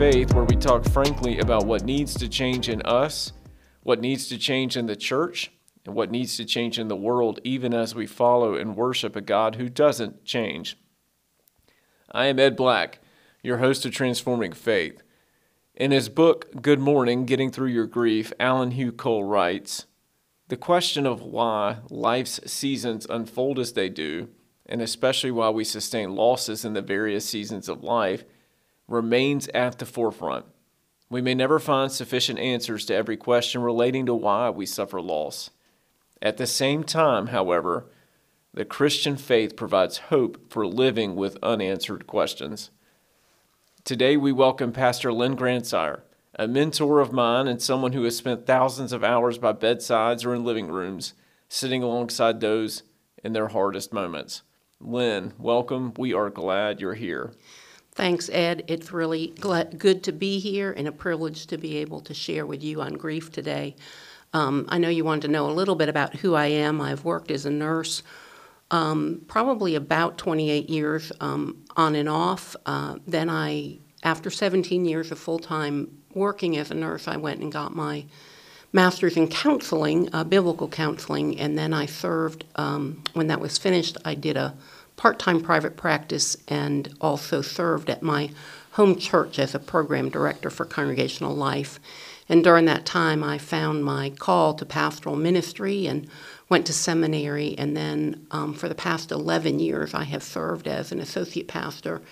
Faith, where we talk frankly about what needs to change in us, what needs to change in the church, and what needs to change in the world, even as we follow and worship a God who doesn't change. I am Ed Black, your host of Transforming Faith. In his book, Good Mourning Getting Through Your Grief, Allan Hugh Cole writes The question of why life's seasons unfold as they do, and especially why we sustain losses in the various seasons of life, remains at the forefront. We may never find sufficient answers to every question relating to why we suffer loss. At the same time, however, the Christian faith provides hope for living with unanswered questions. Today, we welcome Pastor Lynn Grandsire, a mentor of mine and someone who has spent thousands of hours by bedsides or in living rooms, sitting alongside those in their hardest moments. Lynn, welcome. We are glad you're here. Thanks, Ed. It's really good to be here and a privilege to be able to share with you on grief today. Um, I know you wanted to know a little bit about who I am. I've worked as a nurse um, probably about 28 years um, on and off. Uh, then I, after 17 years of full time working as a nurse, I went and got my master's in counseling, uh, biblical counseling, and then I served. Um, when that was finished, I did a part time private practice and also served at my home church as a program director for congregational life. And during that time, I found my call to pastoral ministry and went to seminary. And then um, for the past 11 years, I have served as an associate pastor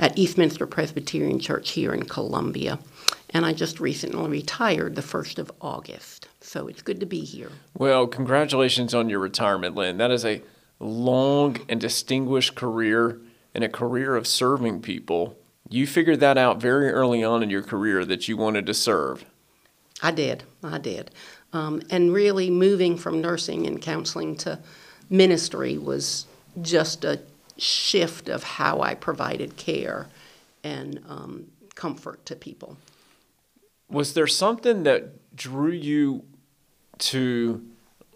at Eastminster Presbyterian Church here in Columbia. And I just recently retired the 1st of August. So it's good to be here. Well, congratulations on your retirement, Lynn. That is a long and distinguished career and a career of serving people. You figured that out very early on in your career that you wanted to serve. I did. I did. Um, and really moving from nursing and counseling to ministry was just a shift of how I provided care and um, comfort to people. Was there something that drew you to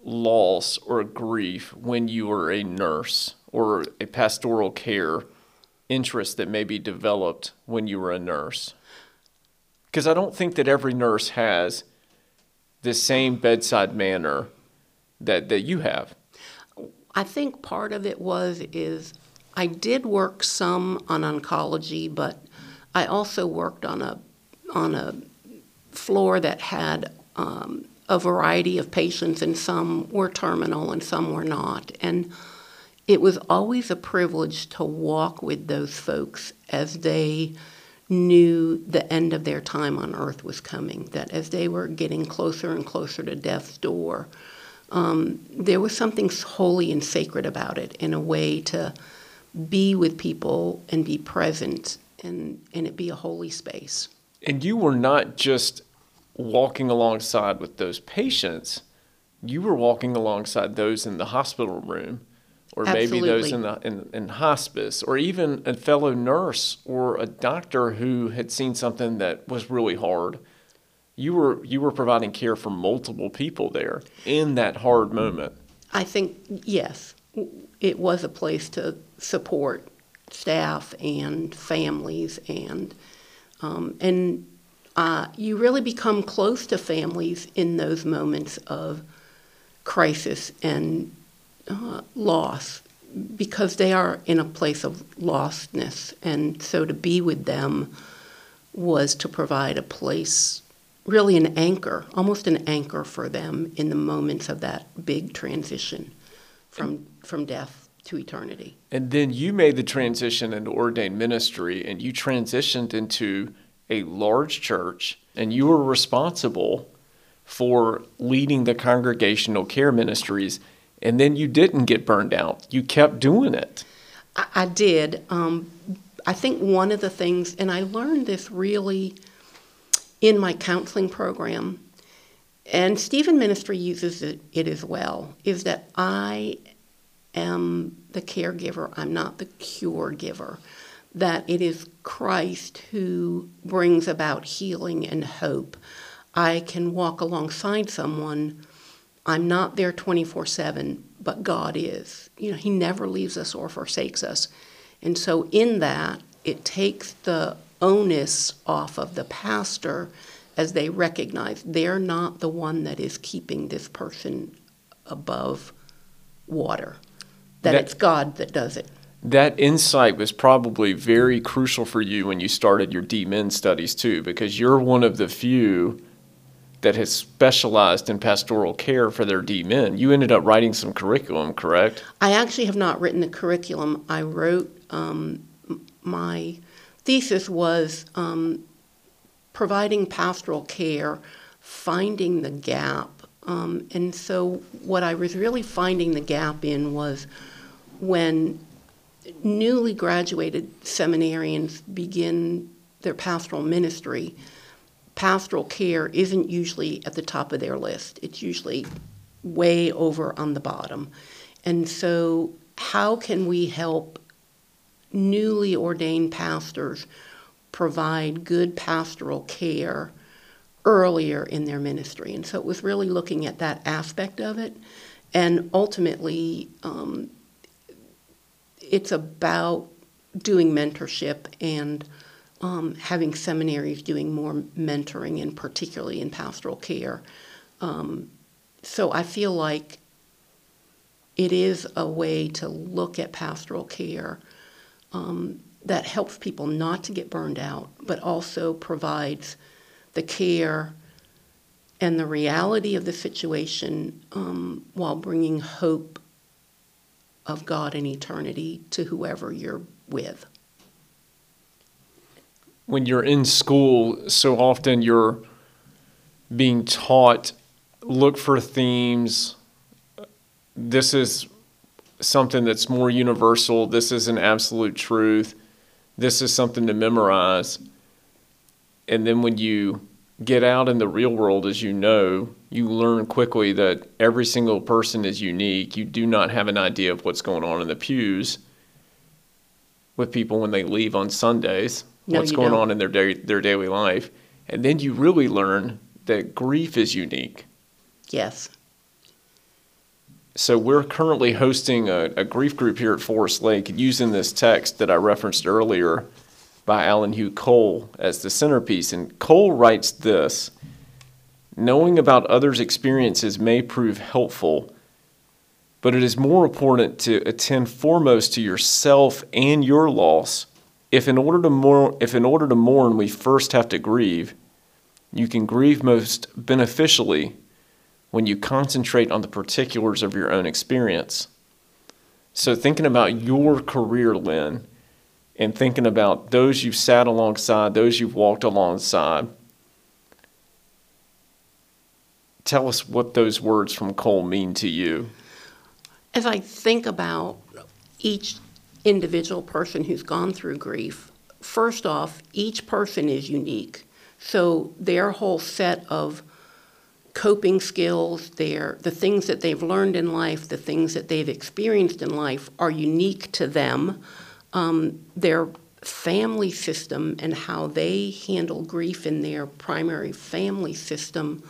loss or grief when you were a nurse or a pastoral care interest that maybe developed when you were a nurse? Because I don't think that every nurse has the same bedside manner that, that you have. I think part of it was is I did work some on oncology, but I also worked on a on a floor that had um, a variety of patients, and some were terminal and some were not. And it was always a privilege to walk with those folks as they knew the end of their time on earth was coming, that as they were getting closer and closer to death's door, um, there was something holy and sacred about it in a way to be with people and be present and, and it be a holy space. And you were not just walking alongside with those patients, you were walking alongside those in the hospital room or Absolutely. maybe those in, the, in, in hospice, or even a fellow nurse or a doctor who had seen something that was really hard. You were you were providing care for multiple people there in that hard moment. I think yes, it was a place to support staff and families and um, and uh, you really become close to families in those moments of crisis and uh, loss because they are in a place of lostness. And so to be with them was to provide a place, really an anchor, almost an anchor for them in the moments of that big transition from, from death to eternity. And then you made the transition into ordained ministry and you transitioned into a large church and you were responsible for leading the congregational care ministries and then you didn't get burned out. You kept doing it. I, I did. Um, I think one of the things, and I learned this really in my counseling program, and Stephen Ministry uses it, it as well, is that I am the caregiver, I'm not the cure giver. That it is Christ who brings about healing and hope. I can walk alongside someone I'm not there 24 7, but God is. You know, He never leaves us or forsakes us. And so, in that, it takes the onus off of the pastor as they recognize they're not the one that is keeping this person above water, that, That- it's God that does it. That insight was probably very crucial for you when you started your D Min studies too, because you're one of the few that has specialized in pastoral care for their D Min. You ended up writing some curriculum, correct? I actually have not written the curriculum. I wrote um, my thesis was um, providing pastoral care, finding the gap. Um, and so, what I was really finding the gap in was when newly graduated seminarians begin their pastoral ministry, pastoral care isn't usually at the top of their list. It's usually way over on the bottom. And so, how can we help newly ordained pastors provide good pastoral care earlier in their ministry? And so, it was really looking at that aspect of it. And ultimately, um, it's about doing mentorship and um, having seminaries doing more mentoring, and particularly in pastoral care. Um, so I feel like it is a way to look at pastoral care um, that helps people not to get burned out, but also provides the care and the reality of the situation um, while bringing hope of God and eternity to whoever you're with. When you're in school, so often you're being taught look for themes. This is something that's more universal. This is an absolute truth. This is something to memorize. And then when you get out in the real world, as you know, you learn quickly that every single person is unique. You do not have an idea of what's going on in the pews with people when they leave on Sundays, No, what's going don't. on in their day, their daily life. And then you really learn that grief is unique. Yes. So we're currently hosting a, a grief group here at Forest Lake using this text that I referenced earlier by Allan Hugh Cole as the centerpiece. And Cole writes this Knowing about others' experiences may prove helpful, but it is more important to attend foremost to yourself and your loss. If in order to mourn, if in order to mourn we first have to grieve, you can grieve most beneficially when you concentrate on the particulars of your own experience. So, thinking about your career, Lynn, and thinking about those you've sat alongside, those you've walked alongside, tell us what those words from Cole mean to you. As I think about each individual person who's gone through grief, first off, each person is unique. So their whole set of coping skills, their the things that they've learned in life, the things that they've experienced in life are unique to them. Um, their family system and how they handle grief in their primary family system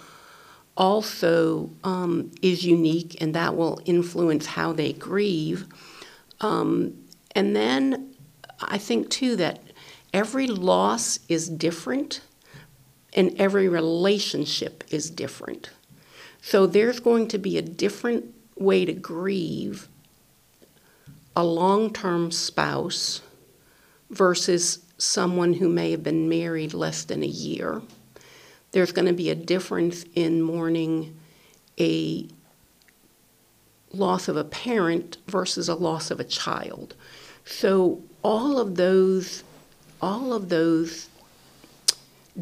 also um, is unique, and that will influence how they grieve. Um, and then I think, too, that every loss is different and every relationship is different. So there's going to be a different way to grieve a long term spouse versus someone who may have been married less than a year. There's going to be a difference in mourning a loss of a parent versus a loss of a child. So all of those all of those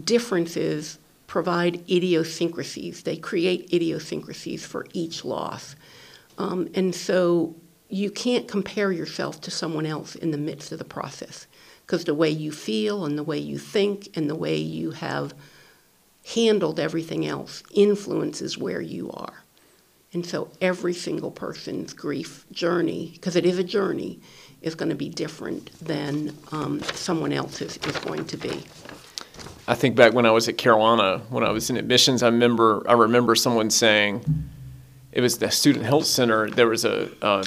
differences provide idiosyncrasies. They create idiosyncrasies for each loss. Um, and so you can't compare yourself to someone else in the midst of the process because the way you feel and the way you think and the way you have handled everything else influences where you are. And so every single person's grief journey, because it is a journey, is going to be different than um, someone else's is going to be. I think back when I was at Carolina, when I was in admissions, I remember I remember someone saying it was the student health center. There was a uh,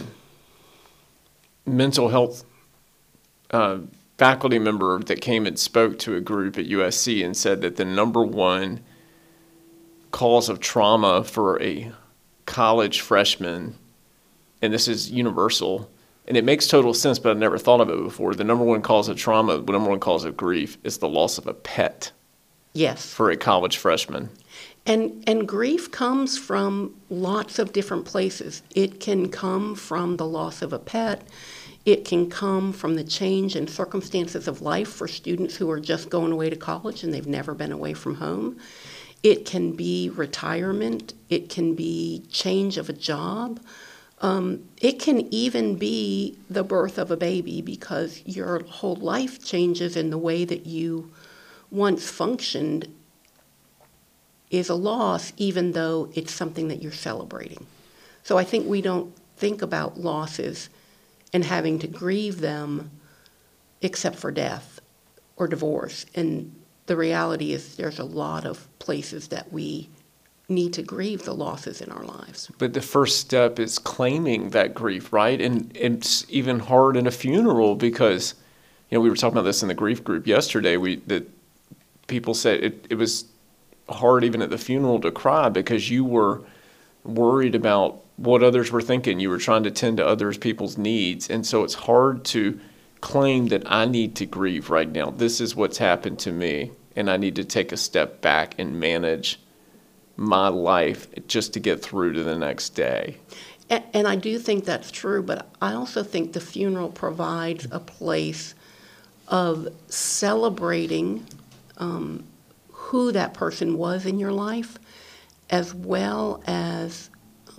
mental health uh, faculty member that came and spoke to a group at USC and said that the number one cause of trauma for a college freshman, and this is universal, and it makes total sense, but I've never thought of it before. The number one cause of trauma, the number one cause of grief, is the loss of a pet Yes. for a college freshman. And, and grief comes from lots of different places. It can come from the loss of a pet. It can come from the change in circumstances of life for students who are just going away to college and they've never been away from home. It can be retirement. It can be change of a job. Um, it can even be the birth of a baby because your whole life changes in the way that you once functioned is a loss, even though it's something that you're celebrating. So I think we don't think about losses and having to grieve them except for death or divorce. And the reality is, there's a lot of places that we need to grieve the losses in our lives. But the first step is claiming that grief, right? And it's even hard in a funeral because, you know, we were talking about this in the grief group yesterday. We that people said it, it was hard even at the funeral to cry because you were worried about what others were thinking. You were trying to tend to others people's needs, and so it's hard to claim that I need to grieve right now. This is what's happened to me, and I need to take a step back and manage my life just to get through to the next day. And, and I do think that's true, but I also think the funeral provides a place of celebrating um, who that person was in your life, as well as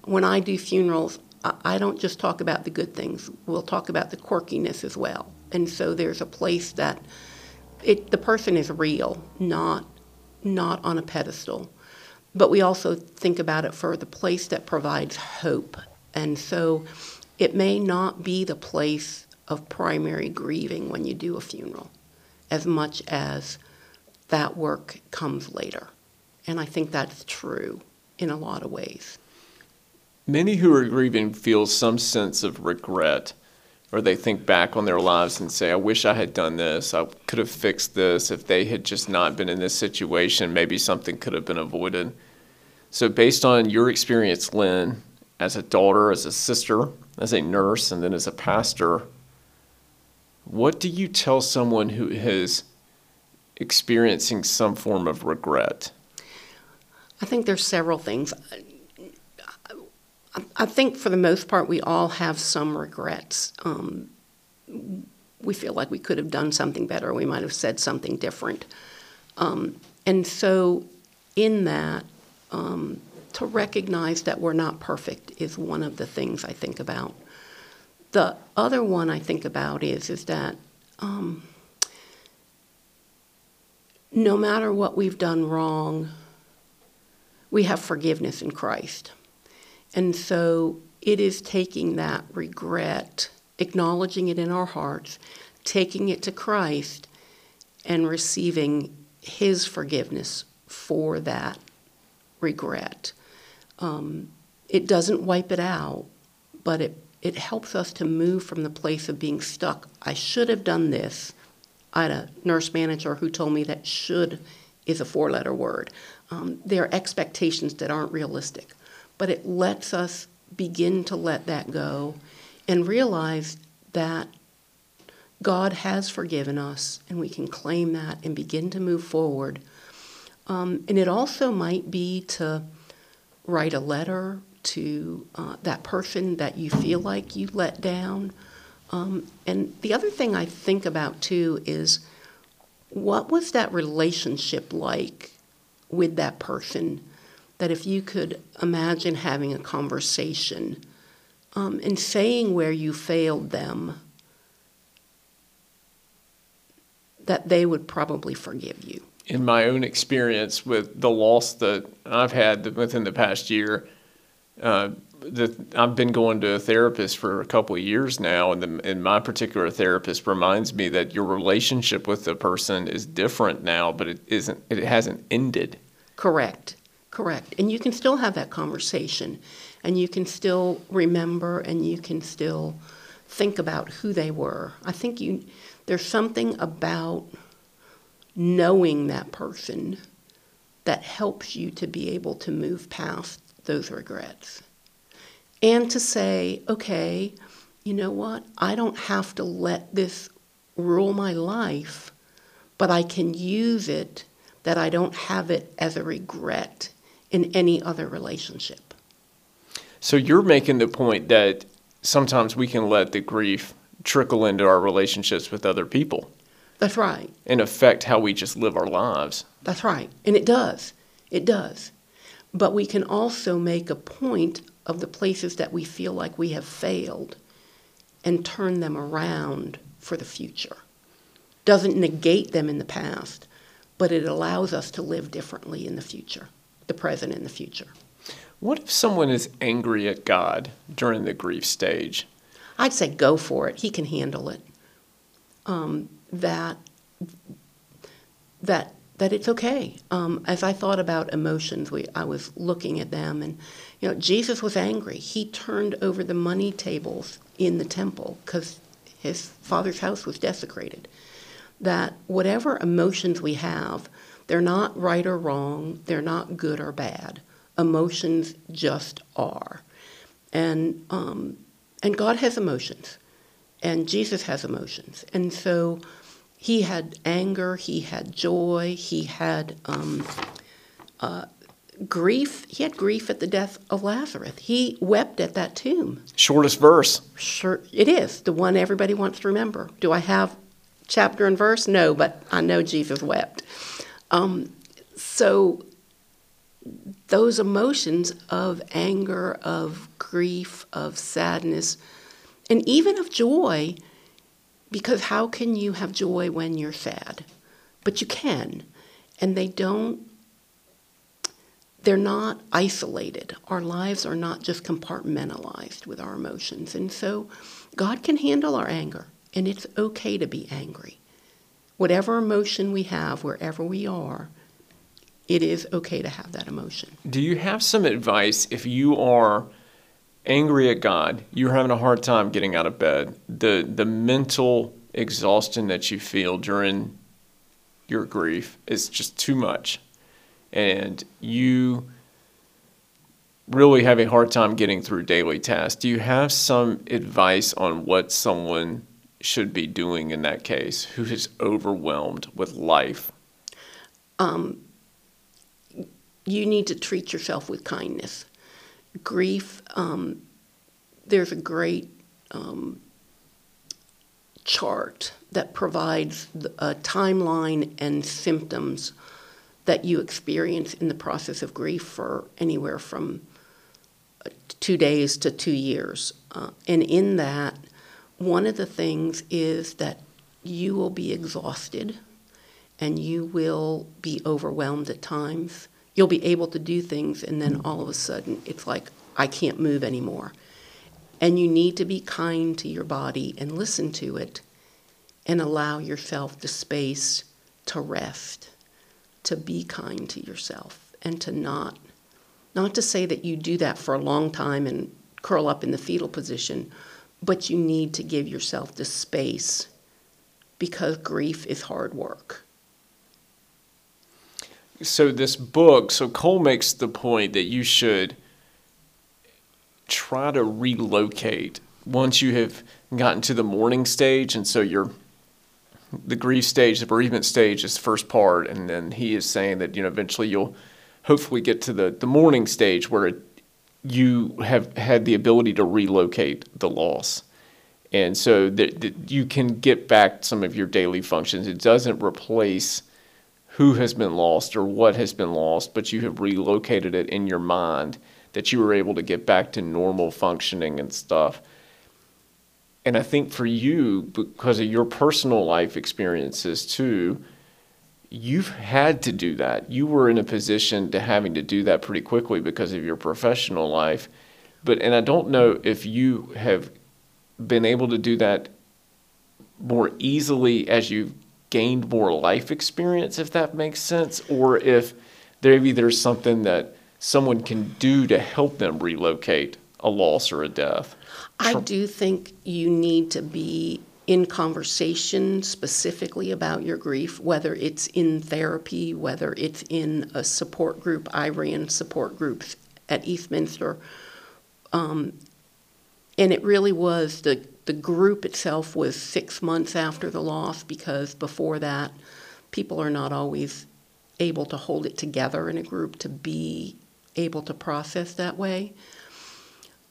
when I do funerals, I, don't just talk about the good things. We'll talk about the quirkiness as well. And so there's a place that it, the person is real, not not on a pedestal. But we also think about it for the place that provides hope. And so it may not be the place of primary grieving when you do a funeral, as much as that work comes later. And I think that's true in a lot of ways. Many who are grieving feel some sense of regret, or they think back on their lives and say, I wish I had done this. I could have fixed this. If they had just not been in this situation, maybe something could have been avoided. So, based on your experience, Lynn, as a daughter, as a sister, as a nurse, and then as a pastor, what do you tell someone who is experiencing some form of regret? I think there's several things. I think for the most part, we all have some regrets. Um, we feel like we could have done something better. We might have said something different. Um, and so, in that, um, to recognize that we're not perfect is one of the things I think about. The other one I think about is is that um, no matter what we've done wrong, we have forgiveness in Christ. And so it is taking that regret, acknowledging it in our hearts, taking it to Christ, and receiving His forgiveness for that regret. Um, it doesn't wipe it out, but it, it helps us to move from the place of being stuck. I should have done this. I had a nurse manager who told me that should is a four letter word. Um, there are expectations that aren't realistic, but it lets us begin to let that go and realize that God has forgiven us and we can claim that and begin to move forward. Um, and it also might be to write a letter to uh, that person that you feel like you let down. Um, and the other thing I think about too is what was that relationship like with that person? That if you could imagine having a conversation um, and saying where you failed them, that they would probably forgive you. In my own experience with the loss that I've had within the past year, uh, the, I've been going to a therapist for a couple of years now, and, the, and my particular therapist reminds me that your relationship with the person is different now, but it isn't. It hasn't ended. Correct, correct. And you can still have that conversation, and you can still remember, and you can still think about who they were. I think you, there's something about knowing that person that helps you to be able to move past those regrets. And to say, okay, you know what? I don't have to let this rule my life, but I can use it that I don't have it as a regret in any other relationship. So you're making the point that sometimes we can let the grief trickle into our relationships with other people. That's right. And affect how we just live our lives. That's right. And it does. It does. But we can also make a point of the places that we feel like we have failed and turn them around for the future. Doesn't negate them in the past, but it allows us to live differently in the future, the present and the future. What if someone is angry at God during the grief stage? I'd say go for it. He can handle it. Um, that that that it's okay. Um, as I thought about emotions, we, I was looking at them, and you know, Jesus was angry. He turned over the money tables in the temple because his father's house was desecrated. That whatever emotions we have, they're not right or wrong. They're not good or bad. Emotions just are, and um, and God has emotions, and Jesus has emotions, and so he had anger, he had joy, he had um, uh, grief. He had grief at the death of Lazarus. He wept at that tomb. Shortest verse. Sure, it is the one everybody wants to remember. Do I have chapter and verse? No, but I know Jesus wept. Um, so those emotions of anger, of grief, of sadness, and even of joy because how can you have joy when you're sad? But you can. And they don't, they're not isolated. Our lives are not just compartmentalized with our emotions. And so God can handle our anger, and it's okay to be angry. Whatever emotion we have, wherever we are, it is okay to have that emotion. Do you have some advice if you are angry at God, you're having a hard time getting out of bed, the the mental exhaustion that you feel during your grief is just too much. And you really have a hard time getting through daily tasks. Do you have some advice on what someone should be doing in that case who is overwhelmed with life? Um, you need to treat yourself with kindness grief, um, there's a great um, chart that provides a timeline and symptoms that you experience in the process of grief for anywhere from uh, two days to two years. Uh, and in that, one of the things is that you will be exhausted and you will be overwhelmed at times you'll be able to do things, and then all of a sudden it's like, I can't move anymore. And you need to be kind to your body and listen to it and allow yourself the space to rest, to be kind to yourself, and to not, not to say that you do that for a long time and curl up in the fetal position, but you need to give yourself the space because grief is hard work. So this book, so Cole makes the point that you should try to relocate once you have gotten to the mourning stage, and so you're the grief stage, the bereavement stage is the first part, and then he is saying that you know eventually you'll hopefully get to the the mourning stage where it, you have had the ability to relocate the loss, and so that, you can get back some of your daily functions. It doesn't replace who has been lost or what has been lost, but you have relocated it in your mind that you were able to get back to normal functioning and stuff. And I think for you, because of your personal life experiences too, you've had to do that. You were in a position to having to do that pretty quickly because of your professional life. But, and I don't know if you have been able to do that more easily as you've gained more life experience, if that makes sense, or if maybe there's something that someone can do to help them relocate a loss or a death. I do think you need to be in conversation specifically about your grief, whether it's in therapy, whether it's in a support group. I ran support groups at Eastminster. Um, and it really was the, the group itself was six months after the loss because before that, people are not always able to hold it together in a group to be able to process that way.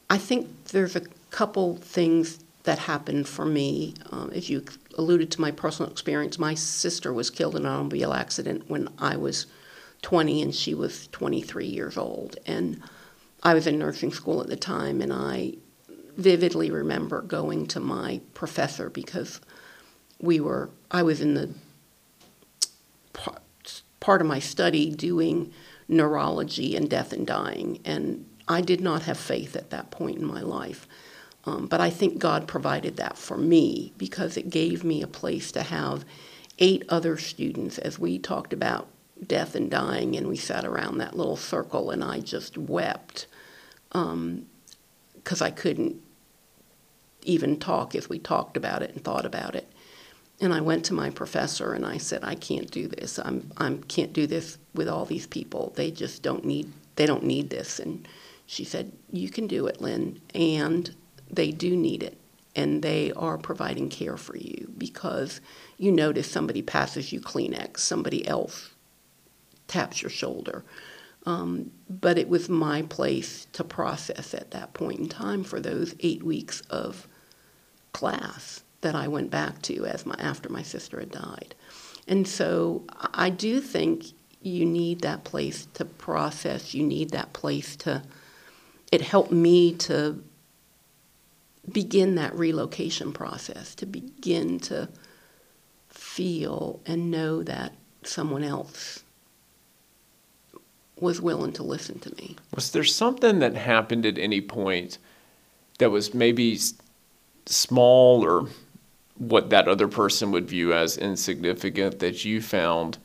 I think there's a couple things that happened for me. Um, as you alluded to my personal experience, my sister was killed in an automobile accident when I was 20 and she was 23 years old. And I was in nursing school at the time, and I vividly remember going to my professor because we were, I was in the part of my study doing neurology and death and dying, and I did not have faith at that point in my life. Um, but I think God provided that for me because it gave me a place to have eight other students as we talked about death and dying, and we sat around that little circle, and I just wept because um, I couldn't even talk as we talked about it and thought about it. And I went to my professor and I said, I can't do this. I'm I can't do this with all these people. They just don't need they don't need this. And she said, You can do it, Lynn. And they do need it, and they are providing care for you because you notice somebody passes you Kleenex, somebody else taps your shoulder. Um, but it was my place to process at that point in time for those eight weeks of class that I went back to as my after my sister had died. And so I do think you need that place to process. You need that place to. It helped me to begin that relocation process, to begin to feel and know that someone else was willing to listen to me. Was there something that happened at any point that was maybe small or what that other person would view as insignificant that you found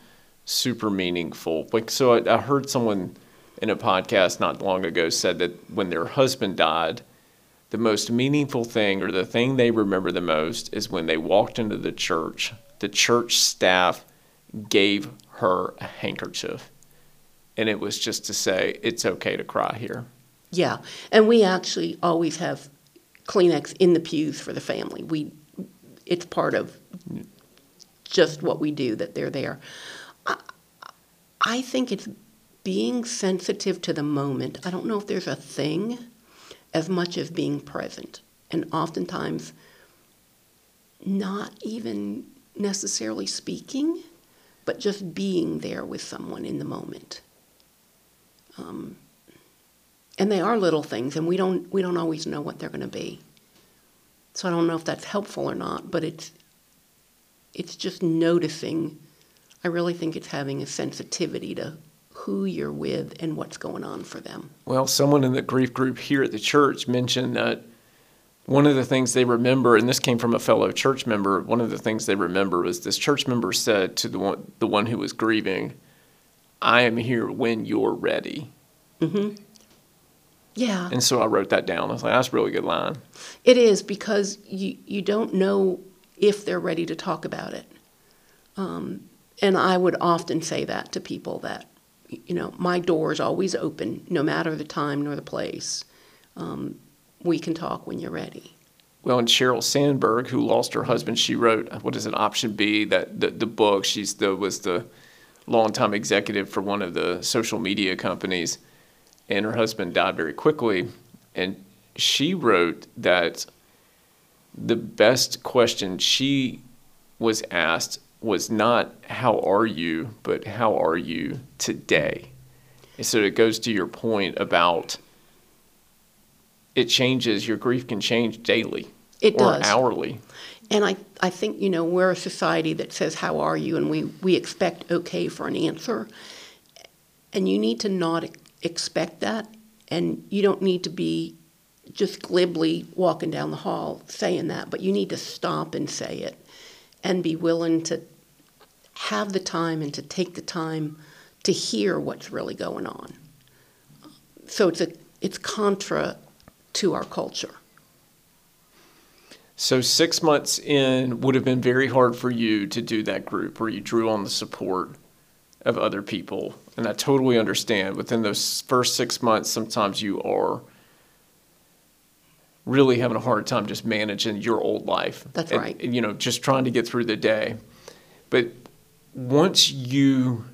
super meaningful? Like, so I, I heard someone in a podcast not long ago said that when their husband died, the most meaningful thing or the thing they remember the most is when they walked into the church, the church staff gave her a handkerchief. And it was just to say, it's okay to cry here. Yeah. And we actually always have Kleenex in the pews for the family. We, it's part of just what we do that they're there. I, I think it's being sensitive to the moment. I don't know if there's a thing as much as being present. And oftentimes, not even necessarily speaking, but just being there with someone in the moment. Um, and they are little things, and we don't we don't always know what they're going to be. So I don't know if that's helpful or not, but it's it's just noticing. I really think it's having a sensitivity to who you're with and what's going on for them. Well, someone in the grief group here at the church mentioned that one of the things they remember, and this came from a fellow church member, one of the things they remember was this church member said to the one, the one who was grieving, I am here when you're ready. Mm-hmm. Yeah. And so I wrote that down. I was like, that's a really good line. It is because you, you don't know if they're ready to talk about it. Um, and I would often say that to people that you know, my door is always open, no matter the time nor the place. Um, we can talk when you're ready. Well, and Sheryl Sandberg, who lost her husband, she wrote what is it, Option B, that the, the book. She's the was the longtime executive for one of the social media companies, and her husband died very quickly. And she wrote that the best question she was asked was not how are you, but how are you today? And so it goes to your point about it changes, your grief can change daily it or does. hourly. And I, I think, you know, we're a society that says, How are you? And we, we expect okay for an answer. And you need to not expect that. And you don't need to be just glibly walking down the hall saying that, but you need to stop and say it and be willing to have the time and to take the time to hear what's really going on. So it's a it's contra to our culture. So six months in would have been very hard for you to do that group where you drew on the support of other people. And I totally understand. Within those first six months, sometimes you are really having a hard time just managing your old life. That's And- right. And, you know, just trying to get through the day. But once you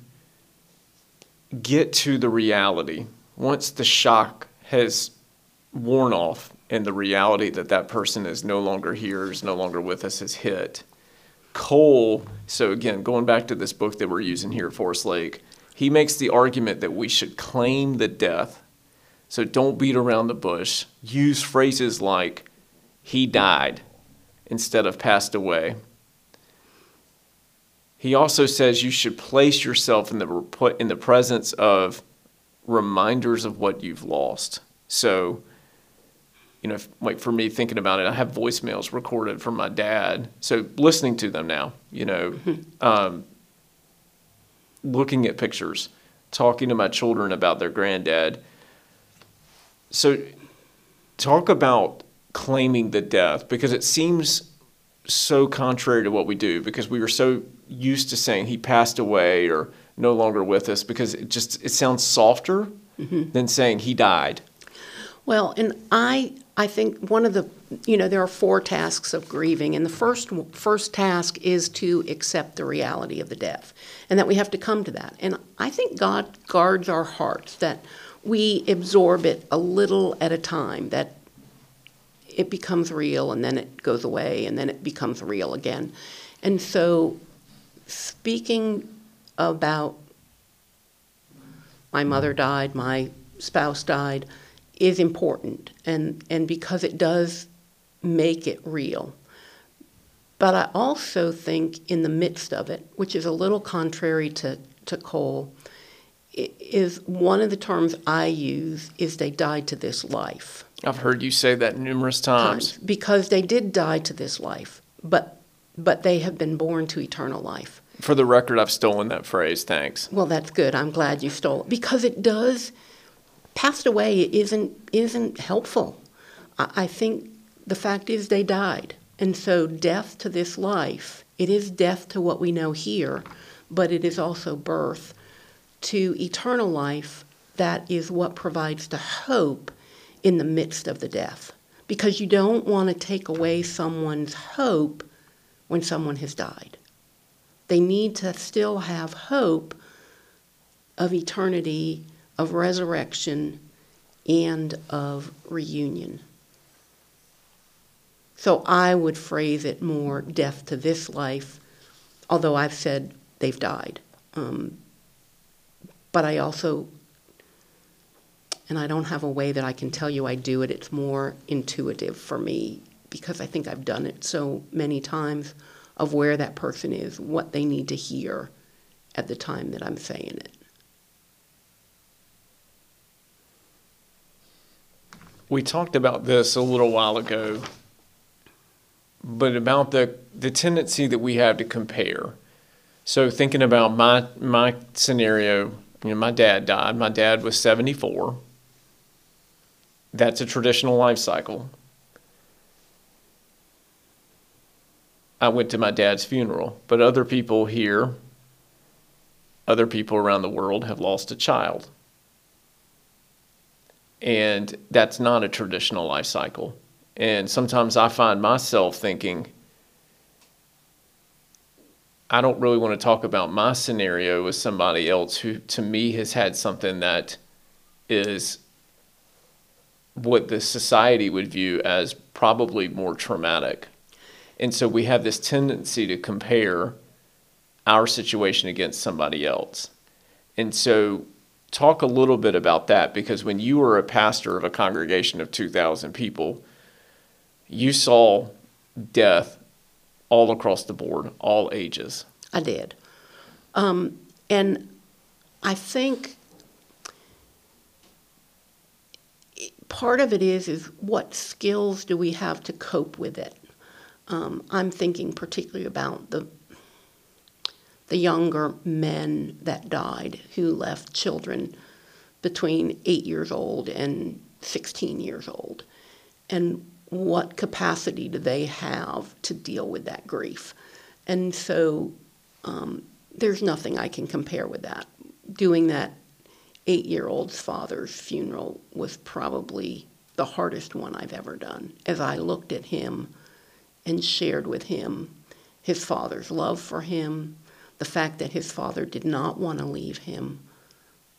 get to the reality, once the shock has worn off and the reality that that person is no longer here, is no longer with us, has hit, Cole, so again, going back to this book that we're using here at Forest Lake, he makes the argument that we should claim the death. So don't beat around the bush. Use phrases like, he died, instead of passed away. He also says you should place yourself in the put in the presence of reminders of what you've lost. So, you know, if, like for me thinking about it, I have voicemails recorded from my dad. So listening to them now, you know, um, looking at pictures, talking to my children about their granddad. So, talk about claiming the death because it seems so contrary to what we do because we were so used to saying he passed away or no longer with us because it just it sounds softer mm-hmm. than saying he died. Well, and I, I think one of the, you know, there are four tasks of grieving, and the first first task is to accept the reality of the death, and that we have to come to that. And I think God guards our hearts that we absorb it a little at a time, that it becomes real, and then it goes away, and then it becomes real again. And so, speaking about my mother died, my spouse died, is important, and, and because it does make it real. But I also think in the midst of it, which is a little contrary to, to Cole, is one of the terms I use is they died to this life. I've heard you say that numerous times. Because they did die to this life, but, but they have been born to eternal life. For the record, I've stolen that phrase. Thanks. Well, that's good. I'm glad you stole it because it does. Passed away isn't isn't helpful. I, I think the fact is they died, and so death to this life. It is death to what we know here, but it is also birth to eternal life. That is what provides the hope in the midst of the death, because you don't want to take away someone's hope when someone has died. They need to still have hope of eternity, of resurrection, and of reunion. So I would phrase it more death to this life, although I've said they've died. Um, but I also, and I don't have a way that I can tell you I do it, it's more intuitive for me because I think I've done it so many times of where that person is, what they need to hear at the time that I'm saying it. We talked about this a little while ago, but about the the tendency that we have to compare. So thinking about my my scenario, you know, my dad died. My dad was 74. That's a traditional life cycle. I went to my dad's funeral, but other people here, other people around the world have lost a child. And that's not a traditional life cycle. And sometimes I find myself thinking, I don't really want to talk about my scenario with somebody else who, to me, has had something that is what the society would view as probably more traumatic. And so we have this tendency to compare our situation against somebody else. And so talk a little bit about that because when you were a pastor of a congregation of 2,000 people, you saw death all across the board, all ages. I did. Um, and I think part of it is is what skills do we have to cope with it? Um, I'm thinking particularly about the the younger men that died who left children between eight years old and 16 years old. And what capacity do they have to deal with that grief? And so um, there's nothing I can compare with that. Doing that eight year old's father's funeral was probably the hardest one I've ever done as I looked at him and shared with him his father's love for him, the fact that his father did not want to leave him,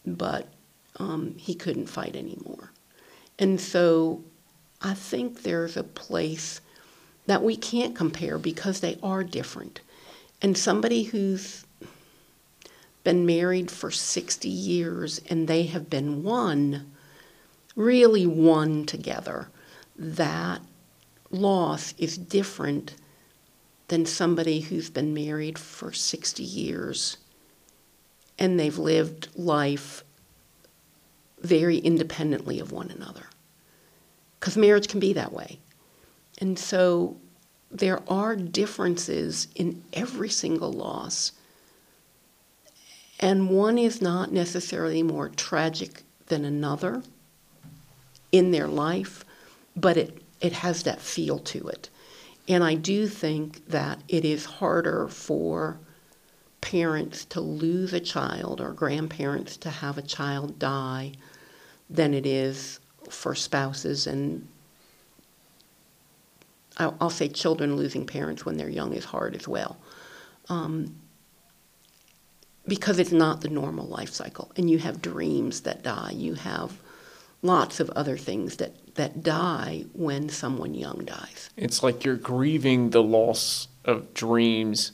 but um, he couldn't fight anymore. And so I think there's a place that we can't compare because they are different. And somebody who's been married for 60 years and they have been one, really one together, that loss is different than somebody who's been married for 60 years and they've lived life very independently of one another. Because marriage can be that way. And so there are differences in every single loss. And one is not necessarily more tragic than another in their life, but it, it has that feel to it. And I do think that it is harder for parents to lose a child or grandparents to have a child die than it is for spouses and I'll say children losing parents when they're young is hard as well. Um, because it's not the normal life cycle. And you have dreams that die. You have lots of other things that, that die when someone young dies. It's like you're grieving the loss of dreams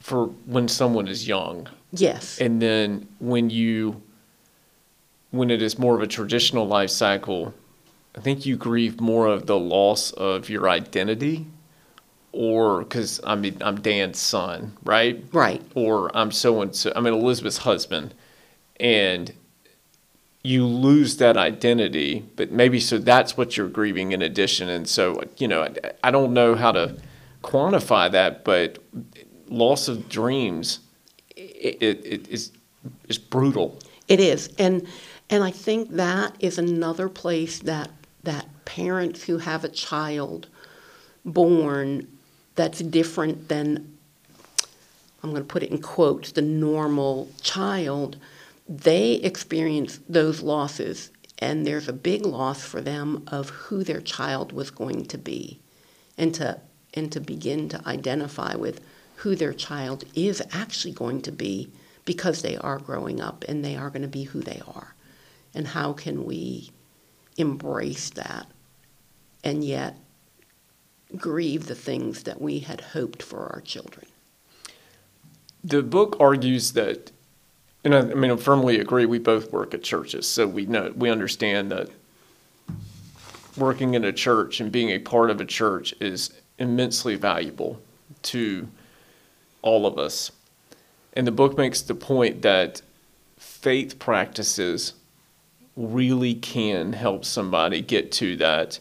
for when someone is young. Yes. And then when you when it is more of a traditional life cycle, I think you grieve more of the loss of your identity or because I mean I'm Dan's son, right? Right. Or I'm so and so. I'm Elizabeth's husband, and you lose that identity. But maybe so that's what you're grieving in addition. And so you know I, I don't know how to quantify that, but loss of dreams, it, it, it is is brutal. It is, and and I think that is another place that that parents who have a child born that's different than I'm going to put it in quotes the normal child they experience those losses and there's a big loss for them of who their child was going to be and to and to begin to identify with who their child is actually going to be because they are growing up and they are going to be who they are and how can we embrace that and yet grieve the things that we had hoped for our children. The book argues that, and I, I mean, I firmly agree. We both work at churches, so we know we understand that working in a church and being a part of a church is immensely valuable to all of us. And the book makes the point that faith practices really can help somebody get to that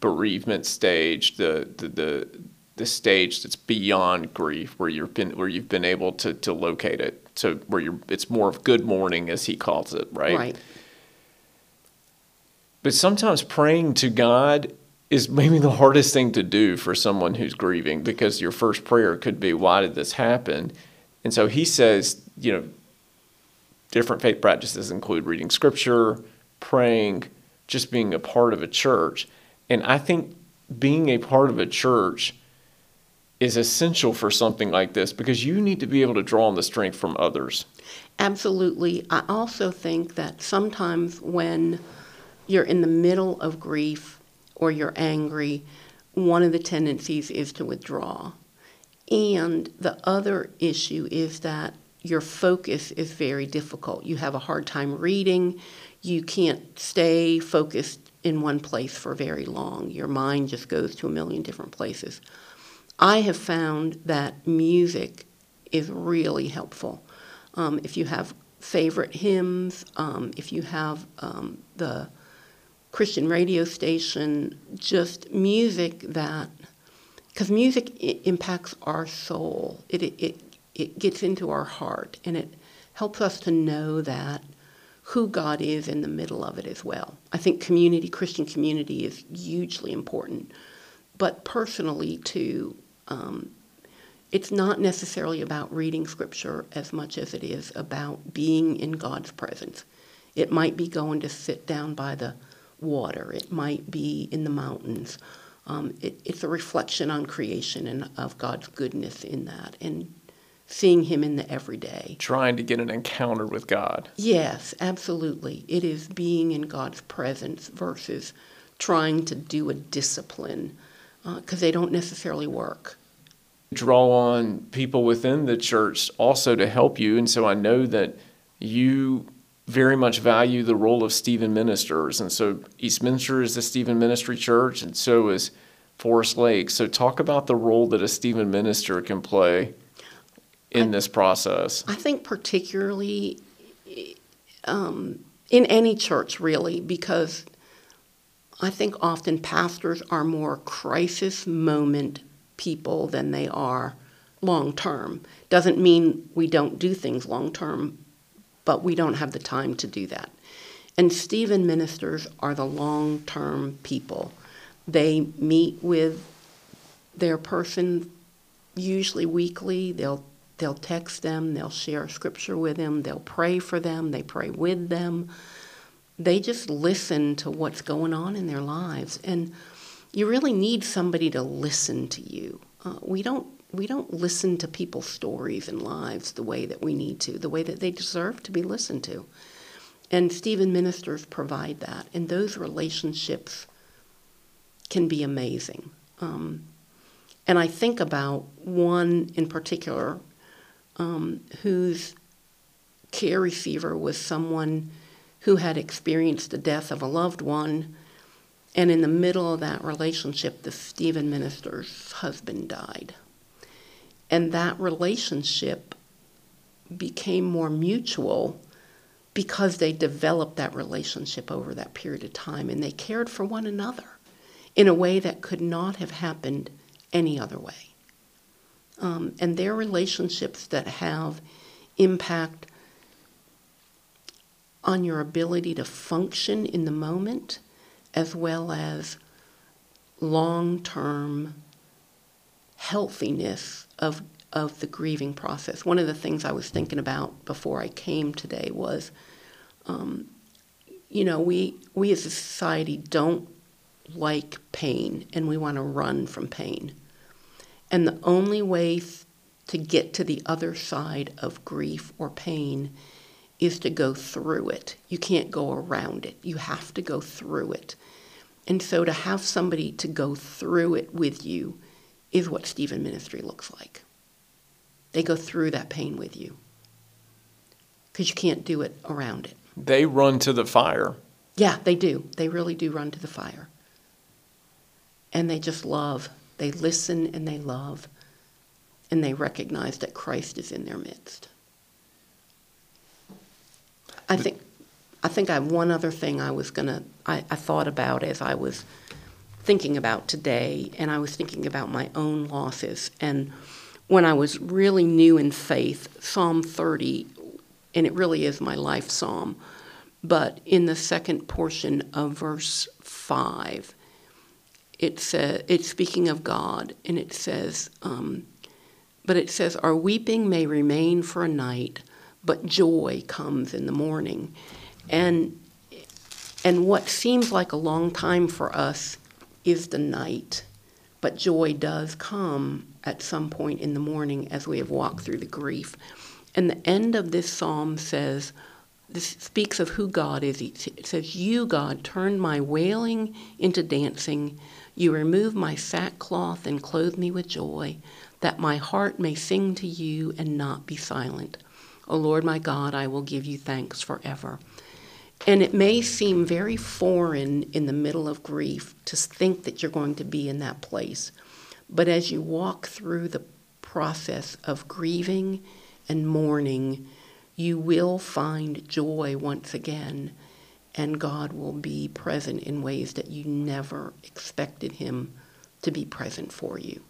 bereavement stage, the the the, the stage that's beyond grief, where you've been where you've been able to to locate it, to where you're it's more of Good Mourning as he calls it, right? Right. But sometimes praying to God is maybe the hardest thing to do for someone who's grieving because your first prayer could be, Why did this happen? And so he says, you know, different faith practices include reading scripture, praying, just being a part of a church. And I think being a part of a church is essential for something like this because you need to be able to draw on the strength from others. Absolutely. I also think that sometimes when you're in the middle of grief or you're angry, one of the tendencies is to withdraw. And the other issue is that your focus is very difficult. You have a hard time reading. You can't stay focused in one place for very long. Your mind just goes to a million different places. I have found that music is really helpful. Um, if you have favorite hymns, um, if you have um, the Christian radio station, just music that, because music impacts our soul. It, it, it gets into our heart and it helps us to know that who God is in the middle of it as well. I think community, Christian community, is hugely important. But personally, too, um, it's not necessarily about reading scripture as much as it is about being in God's presence. It might be going to sit down by the water, it might be in the mountains. Um, it, it's a reflection on creation and of God's goodness in that. And seeing him in the everyday. Trying to get an encounter with God. Yes, absolutely. It is being in God's presence versus trying to do a discipline because uh, they don't necessarily work. Draw on people within the church also to help you. And so I know that you very much value the role of Stephen ministers. And so Eastminster is a Stephen ministry church, and so is Forest Lake. So talk about the role that a Stephen minister can play in I, this process? I think particularly um, in any church, really, because I think often pastors are more crisis moment people than they are long term. Doesn't mean we don't do things long term, but we don't have the time to do that. And Stephen ministers are the long term people. They meet with their person usually weekly. They'll They'll text them, they'll share scripture with them, they'll pray for them, they pray with them. They just listen to what's going on in their lives. And you really need somebody to listen to you. Uh, we don't we don't listen to people's stories and lives the way that we need to, the way that they deserve to be listened to. And Stephen ministers provide that, and those relationships can be amazing. Um, and I think about one in particular um, whose care receiver was someone who had experienced the death of a loved one. And in the middle of that relationship, the Stephen minister's husband died. And that relationship became more mutual because they developed that relationship over that period of time and they cared for one another in a way that could not have happened any other way um, and their relationships that have impact on your ability to function in the moment as well as long term healthiness of, of the grieving process. One of the things I was thinking about before I came today was um, you know, we, we as a society don't like pain and we want to run from pain. And the only way to get to the other side of grief or pain is to go through it. You can't go around it. You have to go through it. And so to have somebody to go through it with you is what Stephen Ministry looks like. They go through that pain with you because you can't do it around it. They run to the fire. Yeah, they do. They really do run to the fire. And they just love they listen and they love, and they recognize that Christ is in their midst. I think, I think I have one other thing I was gonna, I, I thought about as I was thinking about today, and I was thinking about my own losses. And when I was really new in faith, Psalm 30, and it really is my life psalm, but in the second portion of verse 5, it's, it's speaking of God, and it says, um, but it says, Our weeping may remain for a night, but joy comes in the morning. And, and what seems like a long time for us is the night, but joy does come at some point in the morning as we have walked through the grief. And the end of this psalm says, this speaks of who God is. It says, You, God, turned my wailing into dancing. You remove my sackcloth and clothe me with joy, that my heart may sing to you and not be silent. O Lord my God, I will give you thanks forever. And it may seem very foreign in the middle of grief to think that you're going to be in that place. But as you walk through the process of grieving and mourning, you will find joy once again and God will be present in ways that you never expected Him to be present for you.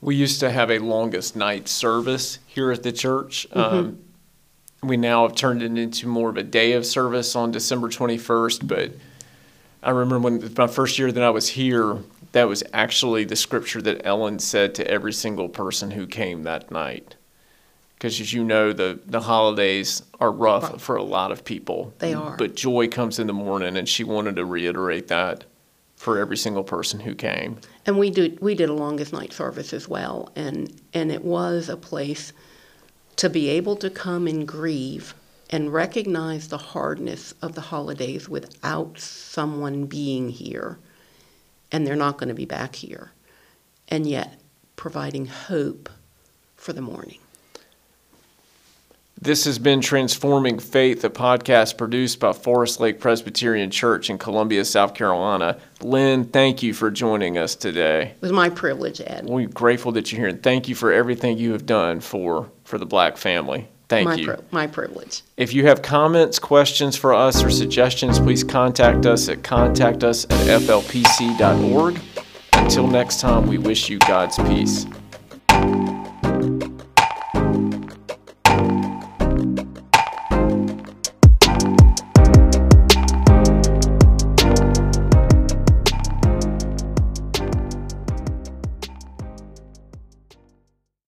We used to have a longest night service here at the church. Mm-hmm. Um, we now have turned it into more of a day of service on December 21st. But I remember when my first year that I was here, that was actually the scripture that Ellen said to every single person who came that night. Because as you know, the, the holidays are rough Right. for a lot of people. They are. But joy comes in the morning, and she wanted to reiterate that for every single person who came. And we did we did a longest night service as well, and and it was a place to be able to come and grieve and recognize the hardness of the holidays without someone being here, and they're not going to be back here, and yet providing hope for the morning. This has been Transforming Faith, a podcast produced by Forest Lake Presbyterian Church in Columbia, South Carolina. Lynn, thank you for joining us today. It was my privilege, Ed. We're grateful that you're here, and thank you for everything you have done for, for the black family. Thank my you. pri- my privilege. If you have comments, questions for us, or suggestions, please contact us at contactus at flpc.org. Until next time, we wish you God's peace.